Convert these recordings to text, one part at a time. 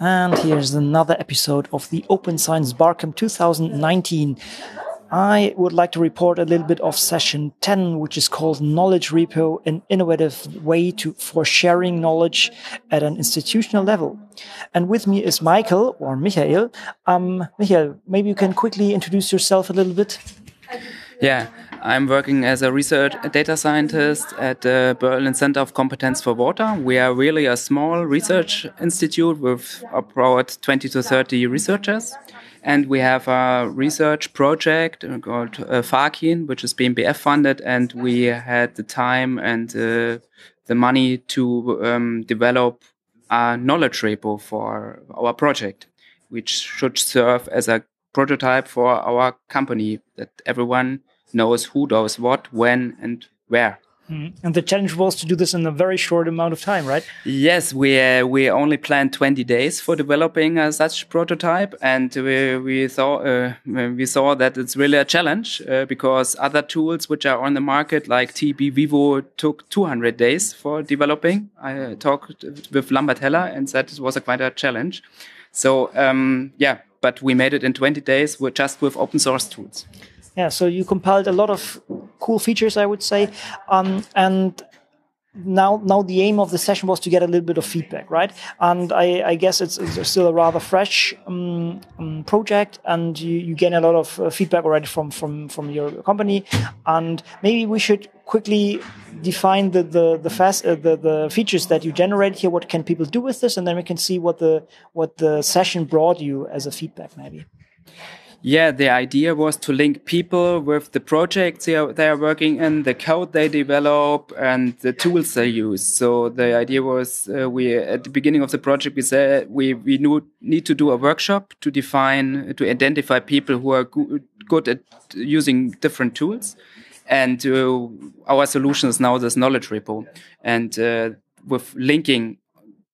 And here's another episode of the Open Science Barcamp 2019. I would like to report a little bit of session 10, which is called Knowledge Repo, an innovative way to, for sharing knowledge at an institutional level. And with me is Michael or Michael. Um, Michael, maybe you can quickly introduce yourself a little bit. Yeah, I'm working as a research data scientist at the Berlin Center of Competence for Water. We are really a small research institute with about 20 to 30 researchers. And we have a research project called uh, FAKIN, which is BMBF funded. And we had the time and uh, the money to um, develop a knowledge repo for our project, which should serve as a prototype for our company that everyone knows who does what, when, and where. Mm. And the challenge was to do this in a very short amount of time, right? Yes, we uh, we only planned 20 days for developing uh, such prototype, and we we thought uh, we saw that it's really a challenge uh, because other tools which are on the market like TIB VIVO took 200 days for developing. I talked with Lambert Heller and said it was a quite a challenge. So um, yeah, but we made it in 20 days with just with open source tools. Yeah, so you compiled a lot of cool features, I would say, um, and now now the aim of the session was to get a little bit of feedback right? And i, I guess it's, it's, still a rather fresh um, um, project and you, you get a lot of uh, feedback already from from from your company. And maybe we should quickly define the the the fast uh, the the features that you generate here. What can people do with this? And then we can see what the what the session brought you as a feedback maybe yeah, the idea was to link people with the projects they are, they are working in, the code they develop, and the tools they use. So the idea was uh, we at the beginning of the project we said we we need to do a workshop to define to identify people who are go good at using different tools, and uh, our solution is now this knowledge repo, and uh, with linking,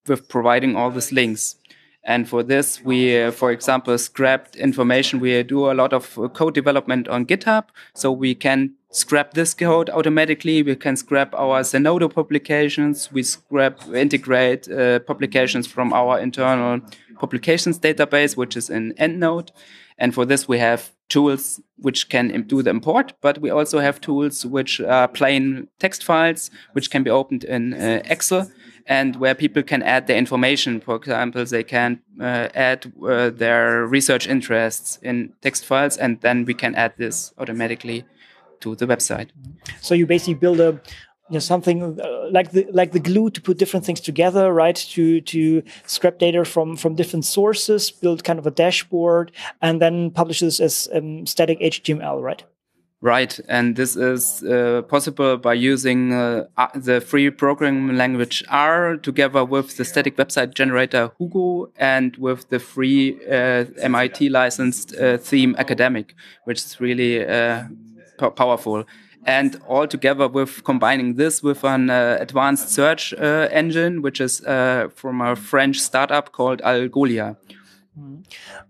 with providing all these links and for this, we, uh, for example, scrapped information. We do a lot of uh, code development on GitHub. So we can scrap this code automatically. We can scrap our Zenodo publications. We scrap, integrate uh, publications from our internal publications database, which is in EndNote. And for this, we have tools which can do the import, but we also have tools which are plain text files, which can be opened in uh, Excel and where people can add their information. For example, they can uh, add uh, their research interests in text files, and then we can add this automatically to the website. So you basically build a you know, something uh, like the like the glue to put different things together, right? To to scrap data from from different sources, build kind of a dashboard, and then publish this as um, static HTML, right? Right, and this is uh, possible by using uh, the free programming language R together with the static website generator Hugo and with the free uh, MIT licensed uh, theme Academic, which is really uh, powerful. And all together with combining this with an uh, advanced search engine, which is from a French startup called Algolia. Mm-hmm.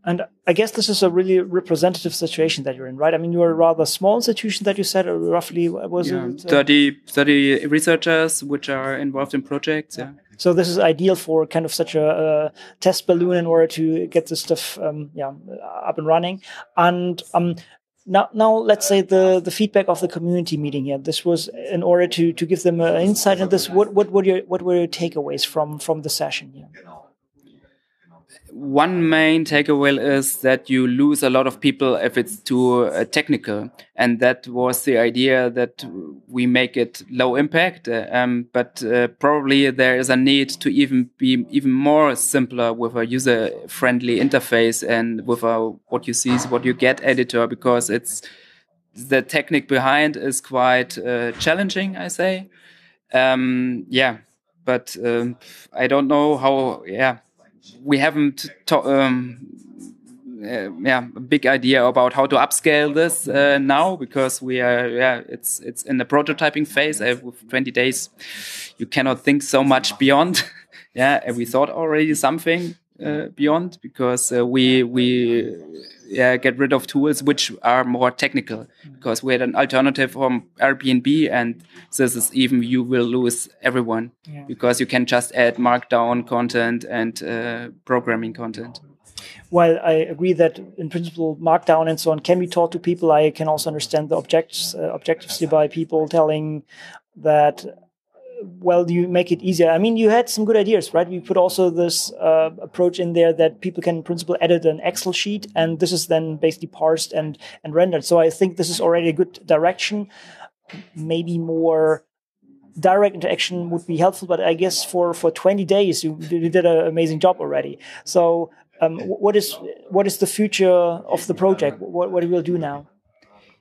And I guess this is a really representative situation that you're in, right? I mean, you're a rather small institution that you said, uh, roughly, was yeah, it? Uh, 30, 30 researchers which are involved in projects. Yeah. So this is ideal for kind of such a, test balloon in order to get this stuff, um, yeah, up and running. And um, now, now let's say the the feedback of the community meeting here. This was in order to to give them an insight in this. What what were your what were your takeaways from from the session? Yeah? One main takeaway is that you lose a lot of people if it's too uh, technical, and that was the idea that we make it low impact. Uh, um, but uh, probably there is a need to even be even more simpler with a user friendly interface and with a what you see is what you get editor because it's the technique behind is quite uh, challenging. I say, um, yeah, but um, I don't know how. Yeah we haven't um, uh, yeah a big idea about how to upscale this uh, now because we are yeah it's it's in the prototyping phase. Uh, with 20 days you cannot think so much beyond. Yeah we thought already something uh, beyond because uh, we we yeah, get rid of tools which are more technical. Because we had an alternative from Airbnb and this is even you will lose everyone. Yeah. because you can just add markdown content and uh, programming content. While I agree that in principle markdown and so on can be taught to people, I can also understand the objectives uh, objectives by people telling that well you make it easier. I mean you had some good ideas right? We put also this uh, approach in there that people can in principle edit an excel sheet and this is then basically parsed and and rendered. So i think this is already a good direction. Maybe more direct interaction would be helpful but i guess for for 20 days you, you did an amazing job already. So um, what is what is the future of the project? What, what will do now?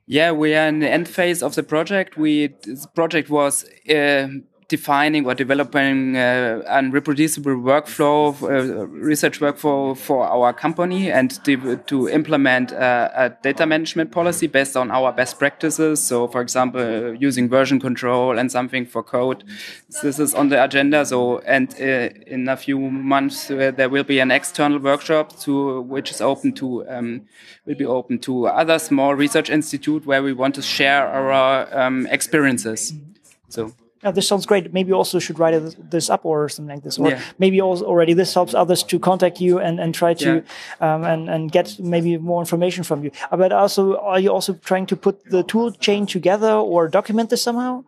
Yeah, we are in the end phase of the project. We the project was uh, defining or developing uh, a reproducible workflow, uh, research workflow for our company and to implement a, a, data management policy based on our best practices. So, for example, using version control and something for code. This is on the agenda. So, and uh, in a few months, uh, there will be an external workshop to which is open to um, will be open to other small research institute where we want to share our um, experiences. So yeah, this sounds great. Maybe you also should write this up or something like this, or yeah. maybe also already this helps others to contact you and, and try to yeah. um, and and get maybe more information from you. Uh, but also, are you also trying to put the tool chain together or document this somehow?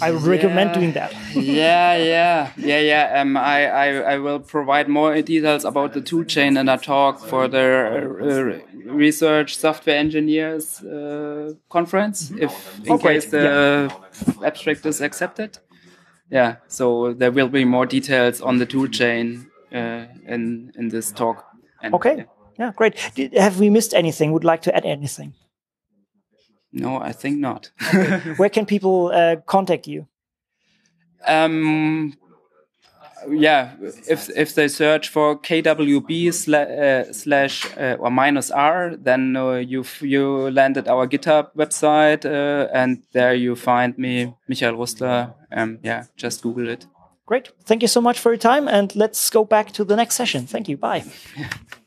I would yeah. recommend doing that. yeah, yeah, yeah, yeah. Um, I, I, I will provide more details about the tool chain in a talk for the uh, research software engineers uh, conference, if in oh, case the yeah. abstract is accepted. Yeah, so there will be more details on the tool chain uh, in in this talk. And, okay. Yeah. yeah, great. Did, have we missed anything? Would like to add anything? No, I think not. okay. Where can people uh, contact you? Um, yeah, if if they search for KWB slash, uh, slash uh, or minus R, then uh, you you land at our GitHub website, uh, and there you find me, Michael Rustler. Um, yeah, just Google it. Great. Thank you so much for your time, and let's go back to the next session. Thank you. Bye.